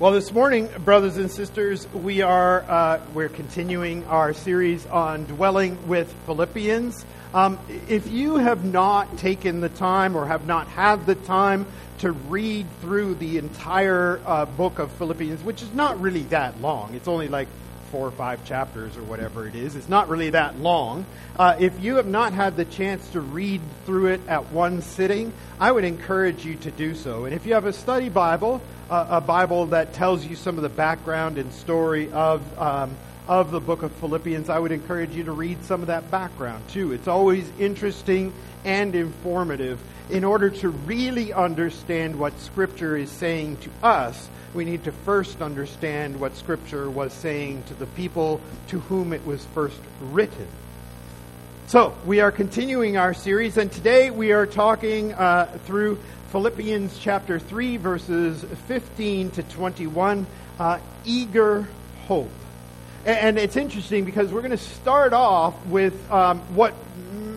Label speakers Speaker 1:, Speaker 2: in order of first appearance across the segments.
Speaker 1: Well, this morning, brothers and sisters, we are uh, we're continuing our series on dwelling with Philippians. Um, if you have not taken the time or have not had the time to read through the entire uh, book of Philippians, which is not really that long, it's only like four or five chapters or whatever it is. It's not really that long. Uh, if you have not had the chance to read through it at one sitting, I would encourage you to do so. And if you have a study Bible, a Bible that tells you some of the background and story of um, of the book of Philippians, I would encourage you to read some of that background too. It's always interesting and informative. In order to really understand what Scripture is saying to us, we need to first understand what Scripture was saying to the people to whom it was first written. So, we are continuing our series, and today we are talking uh, through Philippians chapter 3, verses 15 to 21, uh, eager hope. And it's interesting because we're going to start off with um, what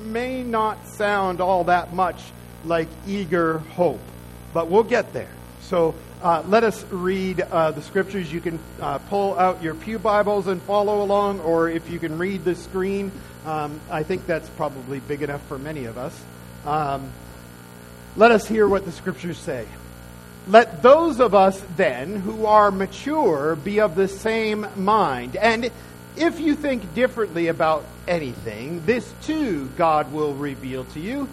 Speaker 1: may not sound all that much like eager hope, but we'll get there. So, uh, let us read uh, the scriptures. You can uh, pull out your Pew Bibles and follow along, or if you can read the screen, um, I think that's probably big enough for many of us. Um, let us hear what the scriptures say. Let those of us then who are mature be of the same mind. And if you think differently about anything, this too God will reveal to you.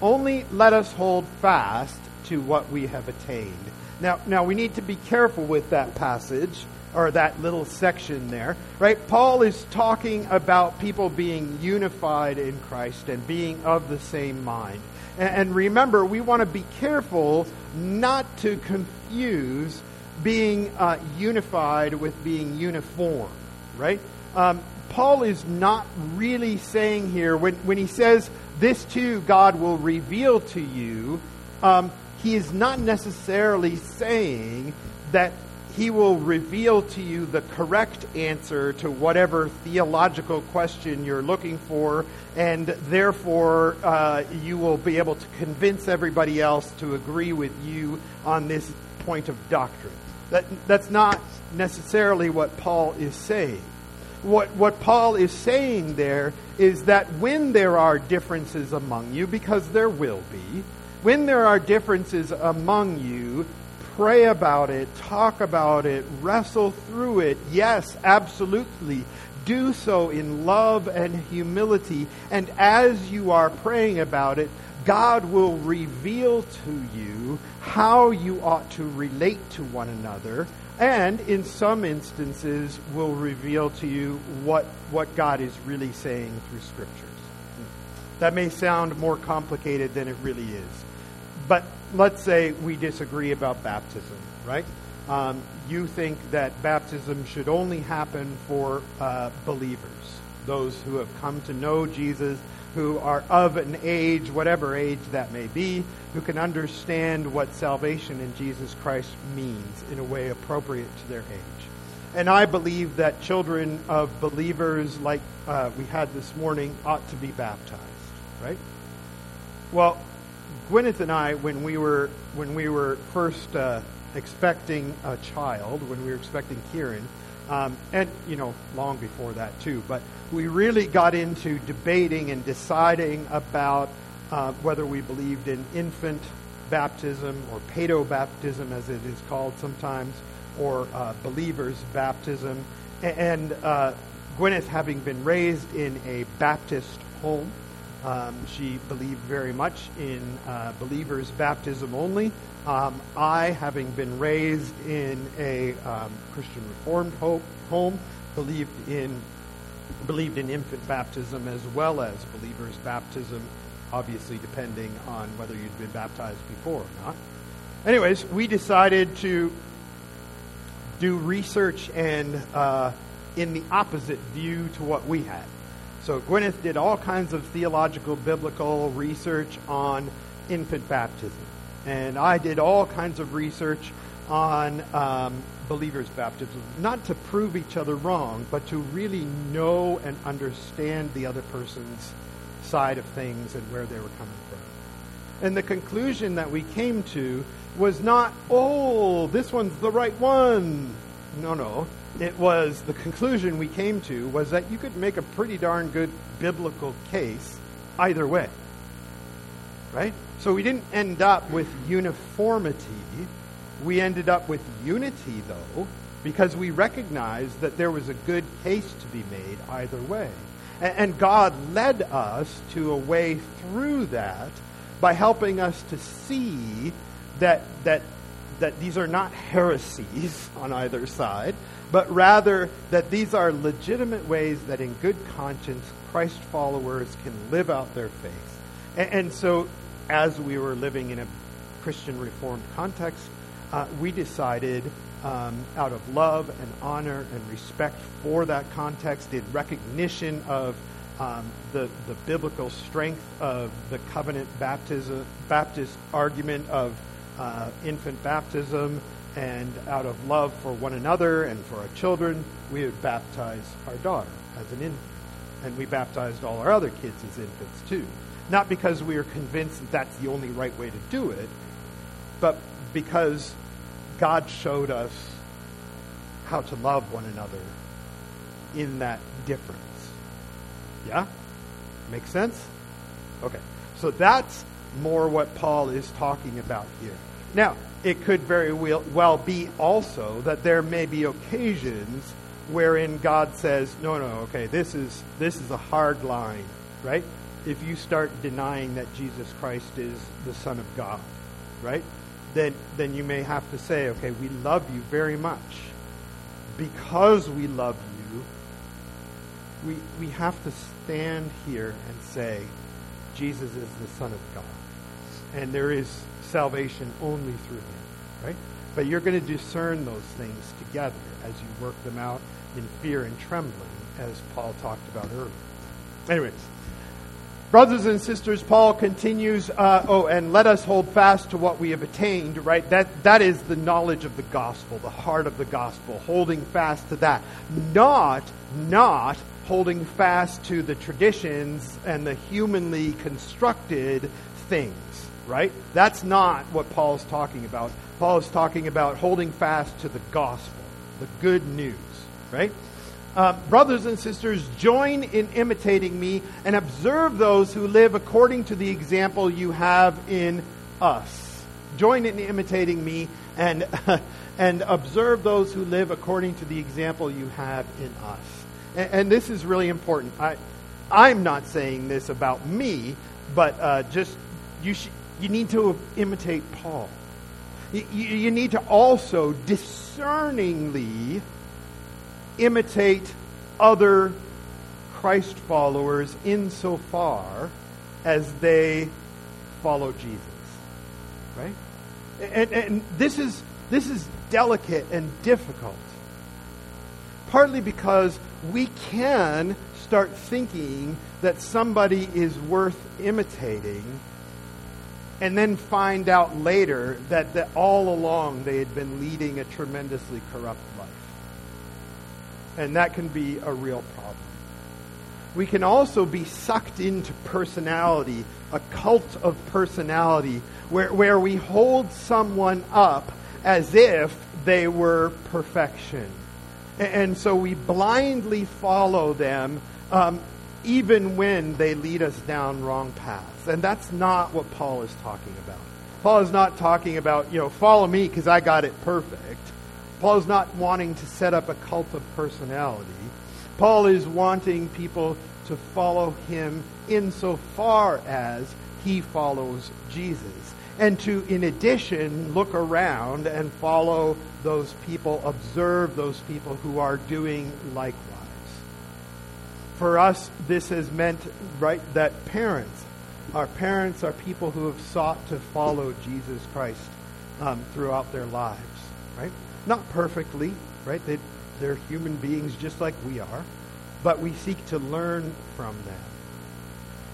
Speaker 1: Only let us hold fast to what we have attained. Now, now we need to be careful with that passage or that little section there, right? Paul is talking about people being unified in Christ and being of the same mind. And, remember, we want to be careful not to confuse being uh, unified with being uniform, right? Um, Paul is not really saying here, when, when he says, This too God will reveal to you, um, he is not necessarily saying that he will reveal to you the correct answer to whatever theological question you're looking for, and therefore uh, you will be able to convince everybody else to agree with you on this point of doctrine. That, that's not necessarily what Paul is saying. What, what Paul is saying there is that when there are differences among you, because there will be, when there are differences among you, pray about it, talk about it, wrestle through it. Yes, absolutely. Do so in love and humility. And as you are praying about it, God will reveal to you how you ought to relate to one another, and in some instances, will reveal to you what, what God is really saying through Scriptures. That may sound more complicated than it really is. But let's say we disagree about baptism, right? Um, you think that baptism should only happen for uh, believers, those who have come to know Jesus, who are of an age, whatever age that may be, who can understand what salvation in Jesus Christ means in a way appropriate to their age. And I believe that children of believers, like uh, we had this morning, ought to be baptized, right? Well, Gwyneth and I, when we were when we were first uh, expecting a child, when we were expecting Kieran, um, and you know long before that too, but we really got into debating and deciding about uh, whether we believed in infant baptism or paedo baptism, as it is called sometimes, or uh, believers baptism, and uh, Gwyneth having been raised in a Baptist home. Um, she believed very much in uh, believers' baptism only. Um, I, having been raised in a um, Christian Reformed hope, home, believed in believed in infant baptism as well as believers' baptism, obviously depending on whether you'd been baptized before or not. Anyways, we decided to do research and uh, in the opposite view to what we had. So Gwyneth did all kinds of theological, biblical research on infant baptism. And I did all kinds of research on um, believers' baptism, not to prove each other wrong, but to really know and understand the other person's side of things and where they were coming from. And the conclusion that we came to was not, oh, this one's the right one. No, no. It was the conclusion we came to was that you could make a pretty darn good biblical case either way. Right? So we didn't end up with uniformity. We ended up with unity, though, because we recognized that there was a good case to be made either way. And God led us to a way through that by helping us to see that, that, that these are not heresies on either side, but rather that these are legitimate ways that in good conscience Christ followers can live out their faith. And, and so, as we were living in a Christian Reformed context, uh, we decided, um, out of love and honor and respect for that context, in recognition of um, the, the biblical strength of the covenant baptism, Baptist argument of uh, infant baptism, and out of love for one another and for our children, we would baptize our daughter as an infant. And we baptized all our other kids as infants too. Not because we are convinced that that's the only right way to do it, but because God showed us how to love one another in that difference. Yeah? Makes sense? Okay. So that's more what Paul is talking about here. Now, it could very well be also that there may be occasions wherein God says, "No, no, okay, this is this is a hard line, right? If you start denying that Jesus Christ is the Son of God, right? Then then you may have to say, okay, we love you very much. Because we love you, we we have to stand here and say, Jesus is the Son of God. And there is salvation only through him, right? But you're going to discern those things together as you work them out in fear and trembling, as Paul talked about earlier. Anyways, brothers and sisters, Paul continues. Uh, oh, and let us hold fast to what we have attained. Right, that that is the knowledge of the gospel, the heart of the gospel. Holding fast to that, not not holding fast to the traditions and the humanly constructed things right? That's not what Paul's talking about. Paul is talking about holding fast to the gospel, the good news, right? Uh, brothers and sisters, join in imitating me and observe those who live according to the example you have in us. Join in imitating me and, and observe those who live according to the example you have in us. And, and this is really important. I, I'm not saying this about me, but uh, just you should you need to imitate Paul. You, you need to also discerningly imitate other Christ followers insofar as they follow Jesus. Right? And, and this is this is delicate and difficult. Partly because we can start thinking that somebody is worth imitating and then find out later that, that all along they had been leading a tremendously corrupt life. And that can be a real problem. We can also be sucked into personality, a cult of personality, where, where we hold someone up as if they were perfection. And, and so we blindly follow them um, even when they lead us down wrong paths. And that's not what Paul is talking about. Paul is not talking about, you know, follow me because I got it perfect. Paul is not wanting to set up a cult of personality. Paul is wanting people to follow him insofar as he follows Jesus. And to, in addition, look around and follow those people, observe those people who are doing likewise for us, this has meant, right, that parents, our parents are people who have sought to follow Jesus Christ um, throughout their lives, right? Not perfectly, right? They, they're human beings just like we are, but we seek to learn from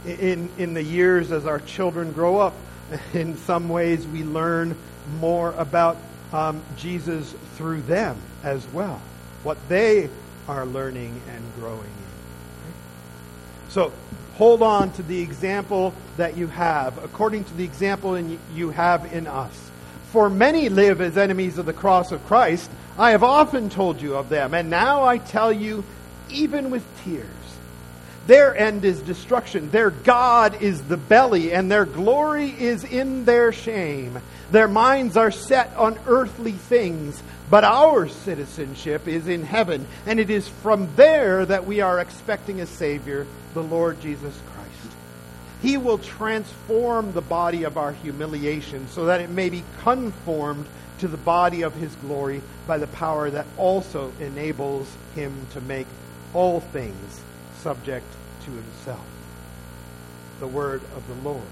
Speaker 1: them. In, in the years as our children grow up, in some ways we learn more about um, Jesus through them as well, what they are learning and growing in. So hold on to the example that you have, according to the example in, you have in us. For many live as enemies of the cross of Christ. I have often told you of them, and now I tell you, even with tears. Their end is destruction. Their God is the belly, and their glory is in their shame. Their minds are set on earthly things, but our citizenship is in heaven, and it is from there that we are expecting a Savior, the Lord Jesus Christ. He will transform the body of our humiliation so that it may be conformed to the body of His glory by the power that also enables Him to make all things subject to himself. The word of the Lord.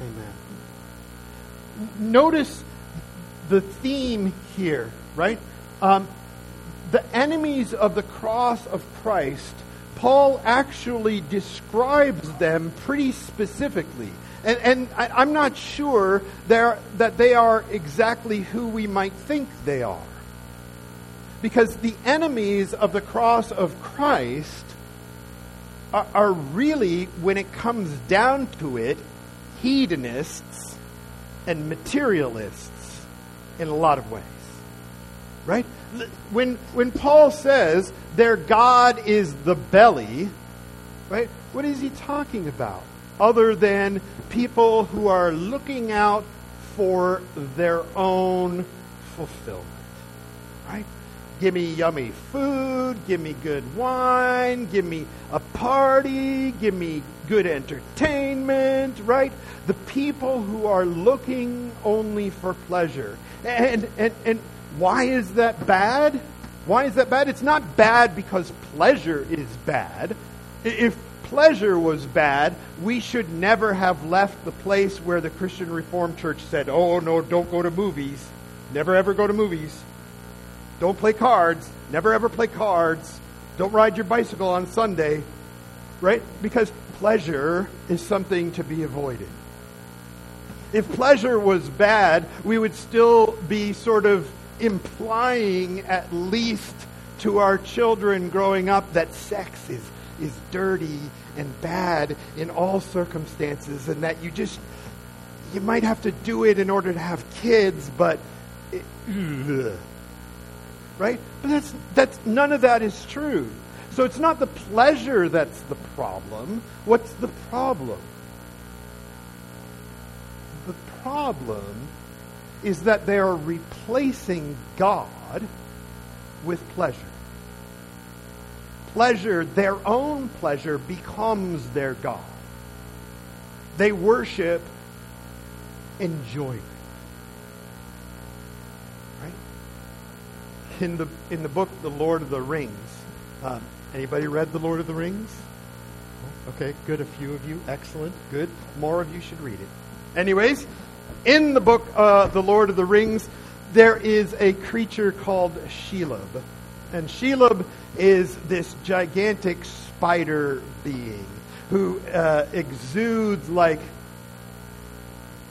Speaker 1: Amen. Notice the theme here, right? Um, the enemies of the cross of Christ, Paul actually describes them pretty specifically. And, and I, am not sure that they are exactly who we might think they are. Because the enemies of the cross of Christ are, are really, when it comes down to it, hedonists and materialists in a lot of ways. Right? When, when Paul says their God is the belly, right, what is he talking about? Other than people who are looking out for their own fulfillment. Right? Give me yummy food, give me good wine, give me a party, give me good entertainment, right? The people who are looking only for pleasure. And, and, and why is that bad? Why is that bad? It's not bad because pleasure is bad. If pleasure was bad, we should never have left the place where the Christian Reformed Church said, oh, no, don't go to movies. Never ever go to movies. Don't play cards. Never ever play cards. Don't ride your bicycle on Sunday. Right? Because pleasure is something to be avoided. If pleasure was bad, we would still be sort of implying, at least to our children growing up, that sex is, is dirty and bad in all circumstances, and that you just, you might have to do it in order to have kids, but. It, right? But that's, that's, none of that is true. So it's not the pleasure that's the problem. What's the problem? The problem is that they are replacing God with pleasure. Pleasure, their own pleasure, becomes their God. They worship enjoyment. In the in the book The Lord of the Rings. Um, anybody read The Lord of the Rings? Okay, good. A few of you, excellent, good. More of you should read it. Anyways, in the book uh, The Lord of the Rings, there is a creature called Shelob, and Shelob is this gigantic spider being who uh, exudes like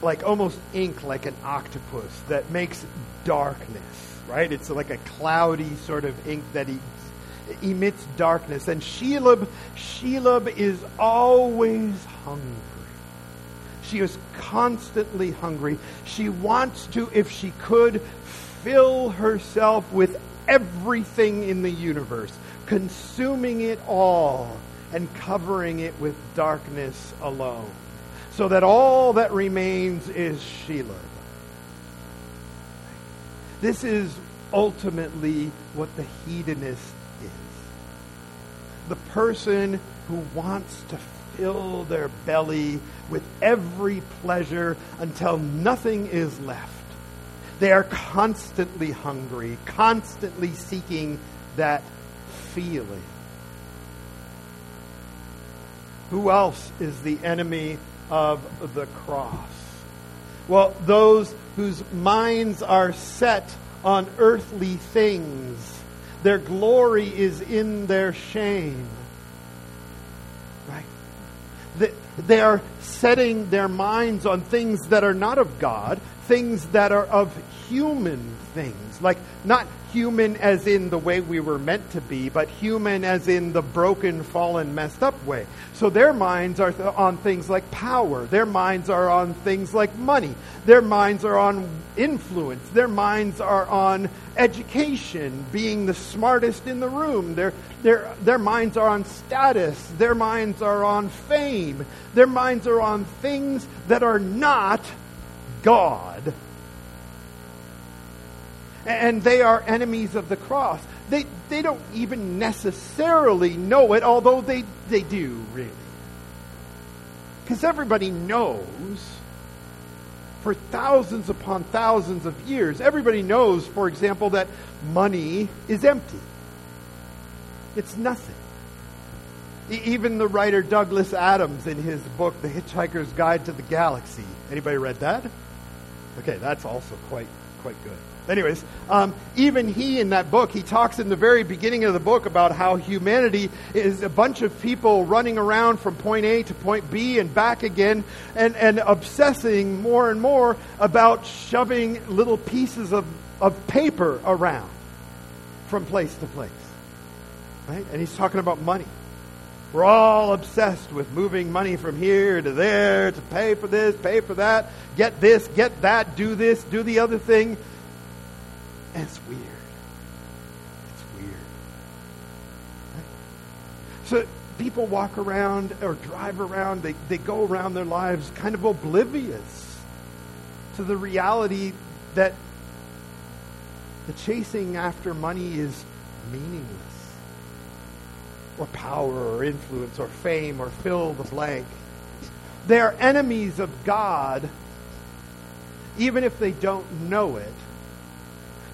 Speaker 1: like almost ink like an octopus that makes darkness right? It's like a cloudy sort of ink that he emits darkness. And Shelob, Shelob is always hungry. She is constantly hungry. She wants to, if she could, fill herself with everything in the universe, consuming it all and covering it with darkness alone. So that all that remains is Shelob. This is ultimately what the hedonist is the person who wants to fill their belly with every pleasure until nothing is left. They are constantly hungry, constantly seeking that feeling. Who else is the enemy of the cross? Well, those whose minds are set on earthly things, their glory is in their shame. Right? They, are setting their minds on things that are not of God, things that are of human things, like not human as in the way we were meant to be, but human as in the broken, fallen, messed up way. So their minds are th- on things like power. Their minds are on things like money. Their minds are on influence. Their minds are on education, being the smartest in the room. Their, their, their minds are on status. Their minds are on fame. Their minds are on things that are not God and they are enemies of the cross. They, they don't even necessarily know it, although they, they do, really. Because everybody knows for thousands upon thousands of years, everybody knows, for example, that money is empty. It's nothing. Even the writer Douglas Adams in his book, The Hitchhiker's Guide to the Galaxy. Anybody read that? Okay, that's also quite quite good. Anyways, um, even he in that book, he talks in the very beginning of the book about how humanity is a bunch of people running around from point A to point B and back again and, and obsessing more and more about shoving little pieces of, of paper around from place to place. Right? And he's talking about money. We're all obsessed with moving money from here to there to pay for this, pay for that, get this, get that, do this, do the other thing. And it's weird. It's weird. So people walk around or drive around, they, they go around their lives kind of oblivious to the reality that the chasing after money is meaningless. Or power or influence or fame or fill the blank. They are enemies of God even if they don't know it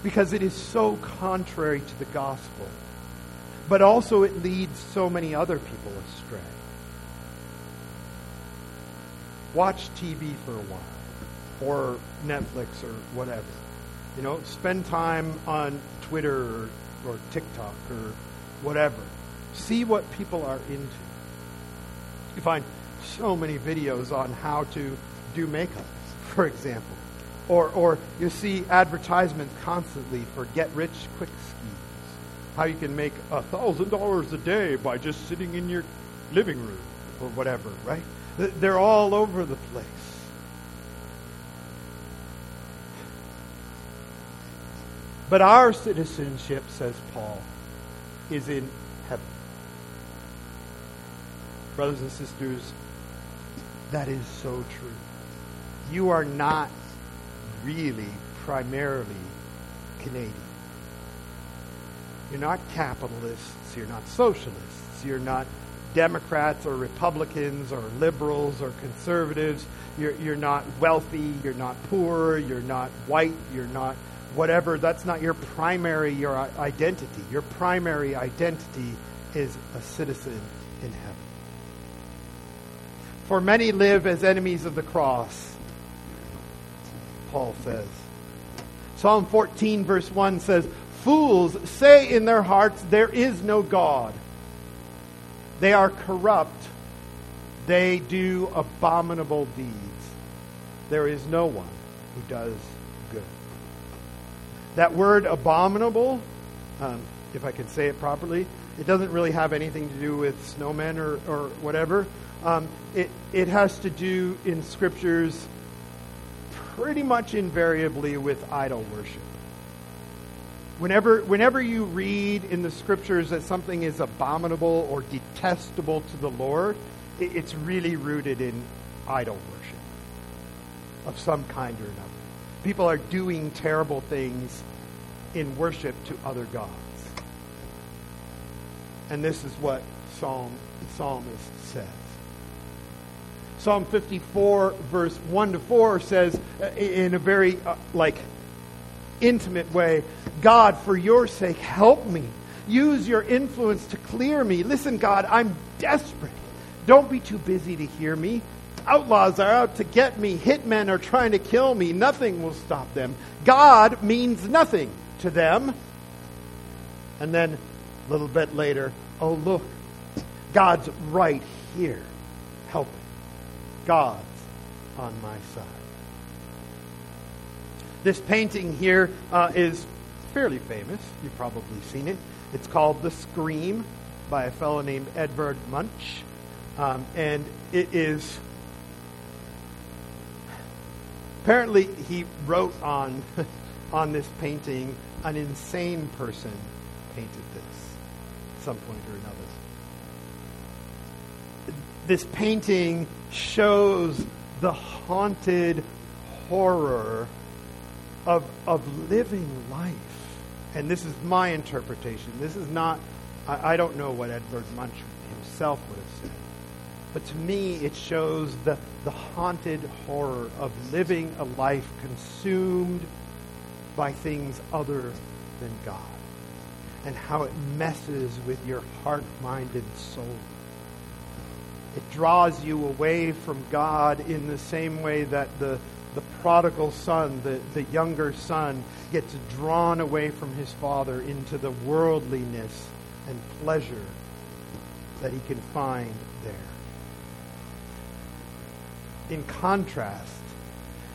Speaker 1: because it is so contrary to the gospel. But also, it leads so many other people astray. Watch TV for a while, or Netflix, or whatever. You know, spend time on Twitter or, or TikTok or whatever. See what people are into. You find so many videos on how to do makeup, for example. Or, or you see advertisements constantly for get rich quick schemes. How you can make a thousand dollars a day by just sitting in your living room or whatever, right? They're all over the place. But our citizenship, says Paul, is in. Brothers and sisters, that is so true. You are not really primarily Canadian. You're not capitalists, you're not socialists, you're not Democrats or Republicans or liberals or conservatives. You're, you're not wealthy, you're not poor, you're not white, you're not whatever. That's not your primary your identity. Your primary identity is a citizen in heaven. For many live as enemies of the cross Paul says. Psalm 14, verse 1 says, Fools say in their hearts, There is no God. They are corrupt. They do abominable deeds. There is no one who does good. That word abominable, um, if I can say it properly, it doesn't really have anything to do with snowmen or, or whatever. Um, it, it has to do in scriptures pretty much invariably with idol worship. Whenever, whenever you read in the scriptures that something is abominable or detestable to the Lord, it, it's really rooted in idol worship of some kind or another. People are doing terrible things in worship to other gods. And this is what Psalm, psalmist says. Psalm 54, verse 1 to 4 says, uh, in a very, uh, like, intimate way, God, for your sake, help me. Use your influence to clear me. Listen, God, I'm desperate. Don't be too busy to hear me. Outlaws are out to get me. Hitmen are trying to kill me. Nothing will stop them. God means nothing to them. And then a little bit later, oh, look, God's right here. Help me. God's on my side. This painting here uh, is fairly famous. You've probably seen it. It's called The Scream by a fellow named Edvard Munch. Um, and it is. Apparently, he wrote on, on this painting, an insane person painted this at some point or another. This painting shows the haunted horror of, of living life. And this is my interpretation. This is not, I, I don't know what Edvard Munch himself would have said. But to me, it shows the, the haunted horror of living a life consumed by things other than God and how it messes with your heart, mind, and soul. It draws you away from God in the same way that the, the prodigal son, the, the younger son, gets drawn away from his father into the worldliness and pleasure that he can find there. In contrast,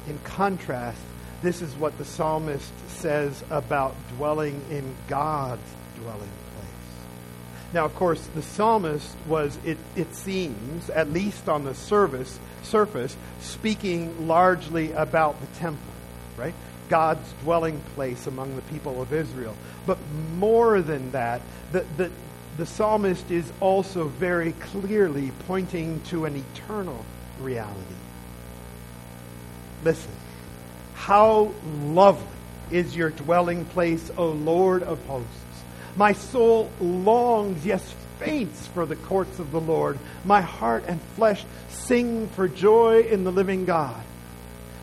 Speaker 1: in contrast, this is what the psalmist says about dwelling in God's dwelling now, of course, the psalmist was, it, it seems, at least on the service, surface, speaking largely about the temple, right? God's dwelling place among the people of Israel. But more than that, the, the, the psalmist is also very clearly pointing to an eternal reality. Listen, how lovely is your dwelling place, O Lord of hosts. My soul longs, yes, faints for the courts of the Lord. My heart and flesh sing for joy in the living God.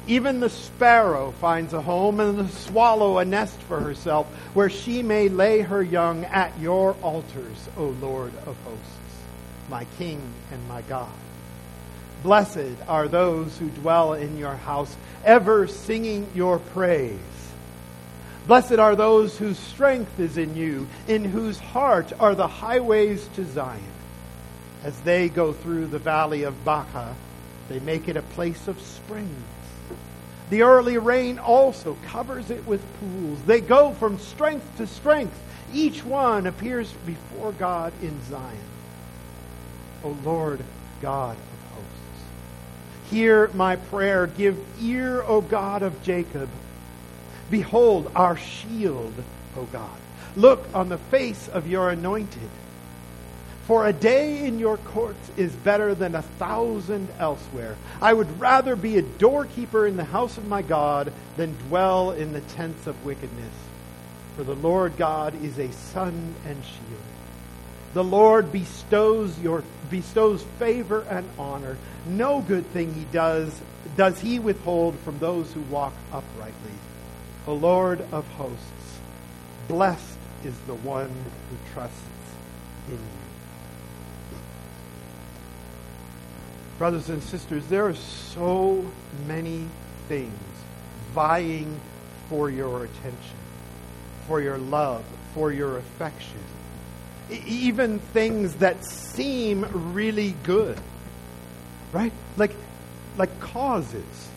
Speaker 1: Even the sparrow finds a home, and the swallow a nest for herself, where she may lay her young at your altars, O Lord of hosts, my King and my God. Blessed are those who dwell in your house, ever singing your praise. Blessed are those whose strength is in you, in whose heart are the highways to Zion. As they go through the valley of Baca, they make it a place of springs. The early rain also covers it with pools. They go from strength to strength. Each one appears before God in Zion. O Lord God of hosts, hear my prayer. Give ear, O God of Jacob. Behold our shield, O God. Look on the face of your anointed. For a day in your courts is better than a thousand elsewhere. I would rather be a doorkeeper in the house of my God than dwell in the tents of wickedness. For the Lord God is a sun and shield. The Lord bestows your bestows favor and honor. No good thing he does does he withhold from those who walk uprightly the Lord of hosts. Blessed is the one who trusts in you. Brothers and sisters, there are so many things vying for your attention, for your love, for your affection. Even things that seem really good, right? Like, like causes,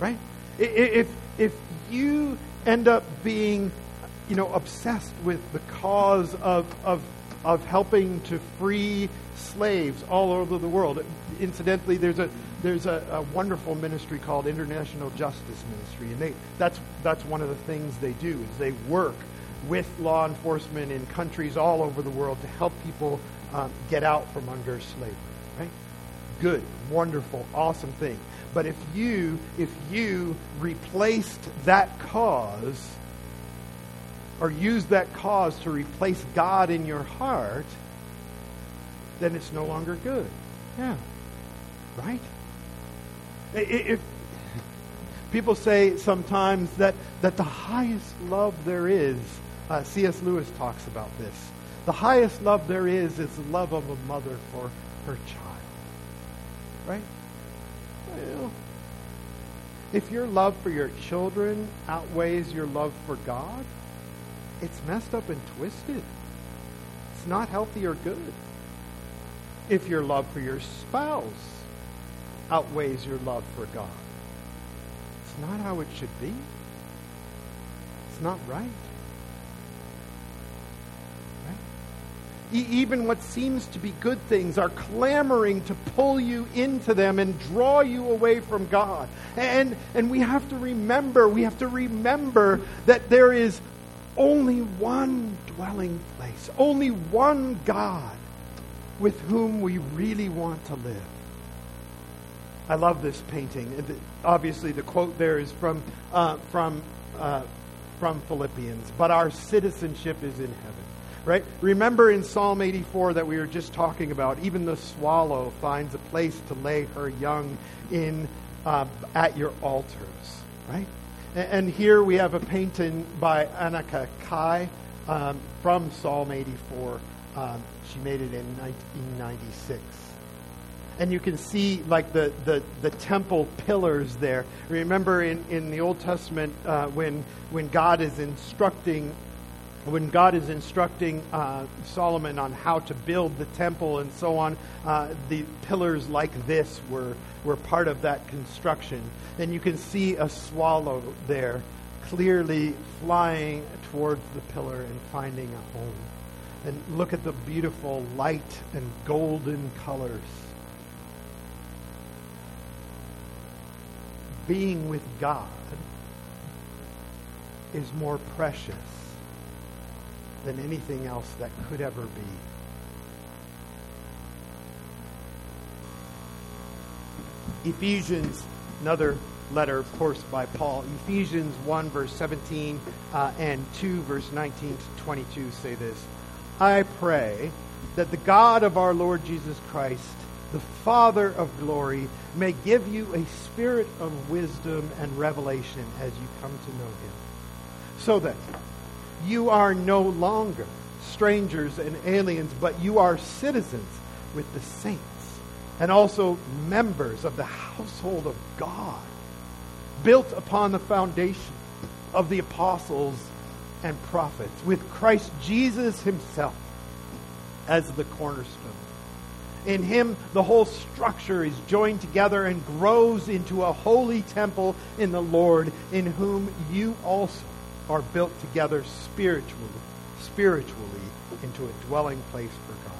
Speaker 1: right? If, if you end up being, you know, obsessed with the cause of, of, of helping to free slaves all over the world. Incidentally, there's a there's a, a, wonderful ministry called International Justice Ministry, and they that's that's one of the things they do is they work with law enforcement in countries all over the world to help people um, get out from under slavery. Good, wonderful, awesome thing. But if you, if you replaced that cause or used that cause to replace God in your heart, then it's no longer good. Yeah. Right? If people say sometimes that, that the highest love there is, uh, C.S. Lewis talks about this. The highest love there is is the love of a mother for her child. Right? Well, if your love for your children outweighs your love for God, it's messed up and twisted. It's not healthy or good. If your love for your spouse outweighs your love for God, it's not how it should be. It's not right. Even what seems to be good things are clamoring to pull you into them and draw you away from God. And, and we have to remember, we have to remember that there is only one dwelling place, only one God with whom we really want to live. I love this painting. Obviously, the quote there is from, uh, from, uh, from Philippians, but our citizenship is in heaven right? Remember in Psalm 84 that we were just talking about, even the swallow finds a place to lay her young in uh, at your altars, right? And, and, here we have a painting by Annika Kai um, from Psalm 84. Um, she made it in 1996 and you can see like the, the, the temple pillars there. Remember in, in the Old Testament uh, when, when God is instructing when God is instructing uh, Solomon on how to build the temple and so on, uh, the pillars like this were, were part of that construction. And you can see a swallow there clearly flying towards the pillar and finding a home. And look at the beautiful light and golden colors. Being with God is more precious than anything else that could ever be. Ephesians, another letter, of course, by Paul. Ephesians 1, verse 17, uh, and 2, verse 19 to 22 say this I pray that the God of our Lord Jesus Christ, the Father of glory, may give you a spirit of wisdom and revelation as you come to know him. So that you are no longer strangers and aliens, but you are citizens with the saints and also members of the household of God, built upon the foundation of the apostles and prophets, with Christ Jesus himself as the cornerstone. In him, the whole structure is joined together and grows into a holy temple in the Lord, in whom you also are built together spiritually, spiritually into a dwelling place for God.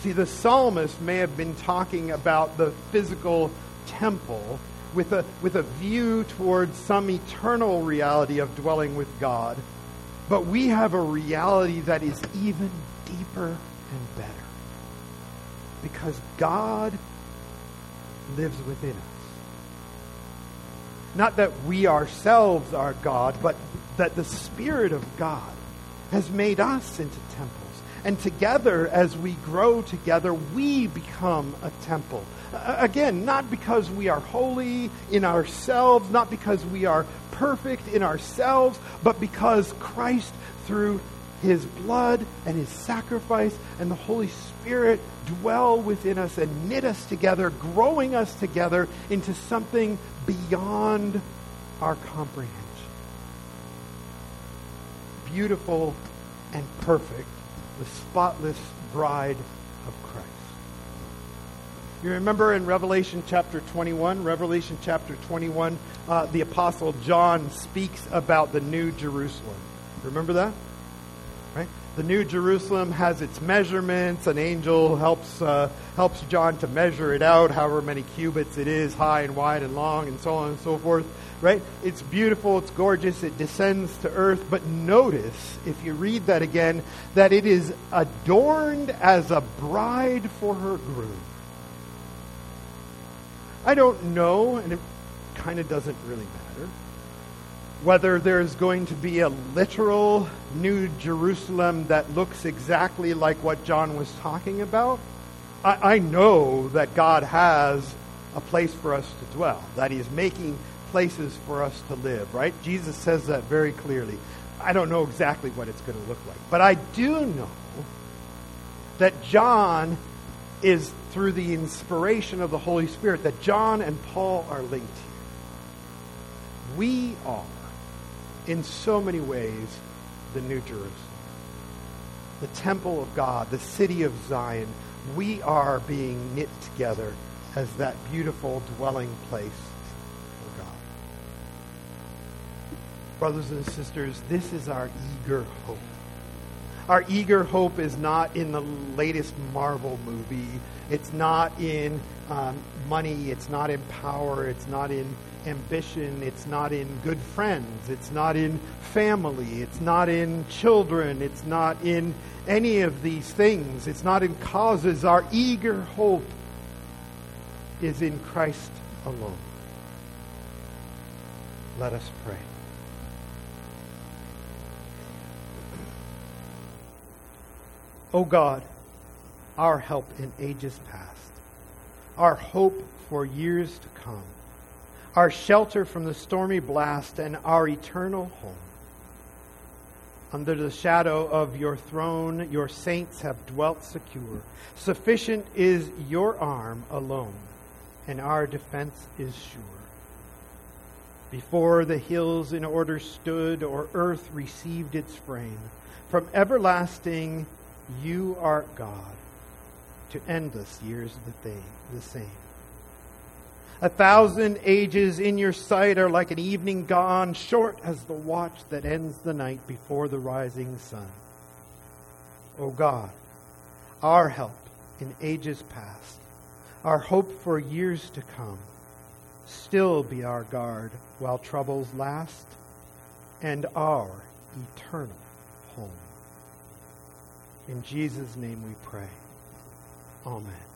Speaker 1: See, the psalmist may have been talking about the physical temple with a, with a view towards some eternal reality of dwelling with God, but we have a reality that is even deeper and better. Because God lives within us. Not that we ourselves are God, but that the Spirit of God has made us into temples. And together, as we grow together, we become a temple. again, not because we are holy in ourselves, not because we are perfect in ourselves, but because Christ, through his blood and his sacrifice and the Holy Spirit dwell within us and knit us together, growing us together into something beyond our comprehension. Beautiful and perfect, the spotless bride of Christ. You remember in Revelation chapter 21, Revelation chapter 21, uh, the Apostle John speaks about the New Jerusalem. Remember that? The New Jerusalem has its measurements. An angel helps uh, helps John to measure it out, however many cubits it is, high and wide and long, and so on and so forth. Right? It's beautiful. It's gorgeous. It descends to earth. But notice, if you read that again, that it is adorned as a bride for her groom. I don't know, and it kind of doesn't really matter whether there's going to be a literal New Jerusalem that looks exactly like what John was talking about. I, I, know that God has a place for us to dwell, that He is making places for us to live, right? Jesus says that very clearly. I don't know exactly what it's going to look like, but I do know that John is through the inspiration of the Holy Spirit, that John and Paul are linked here. We are in so many ways, the New Jerusalem. The temple of God, the city of Zion, we are being knit together as that beautiful dwelling place for God. Brothers and sisters, this is our eager hope. Our eager hope is not in the latest Marvel movie. It's not in um, money. It's not in power. It's not in ambition. It's not in good friends. It's not in family. It's not in children. It's not in any of these things. It's not in causes. Our eager hope is in Christ alone. Let us pray. O oh God, our help in ages past, our hope for years to come, our shelter from the stormy blast, and our eternal home. Under the shadow of your throne, your saints have dwelt secure. Sufficient is your arm alone, and our defense is sure. Before the hills in order stood, or earth received its frame, from everlasting you are God, to endless years the same. A thousand ages in your sight are like an evening gone, short as the watch that ends the night before the rising sun. O God, our help in ages past, our hope for years to come, still be our guard while troubles last, and our eternal home. In Jesus' name we pray. Amen.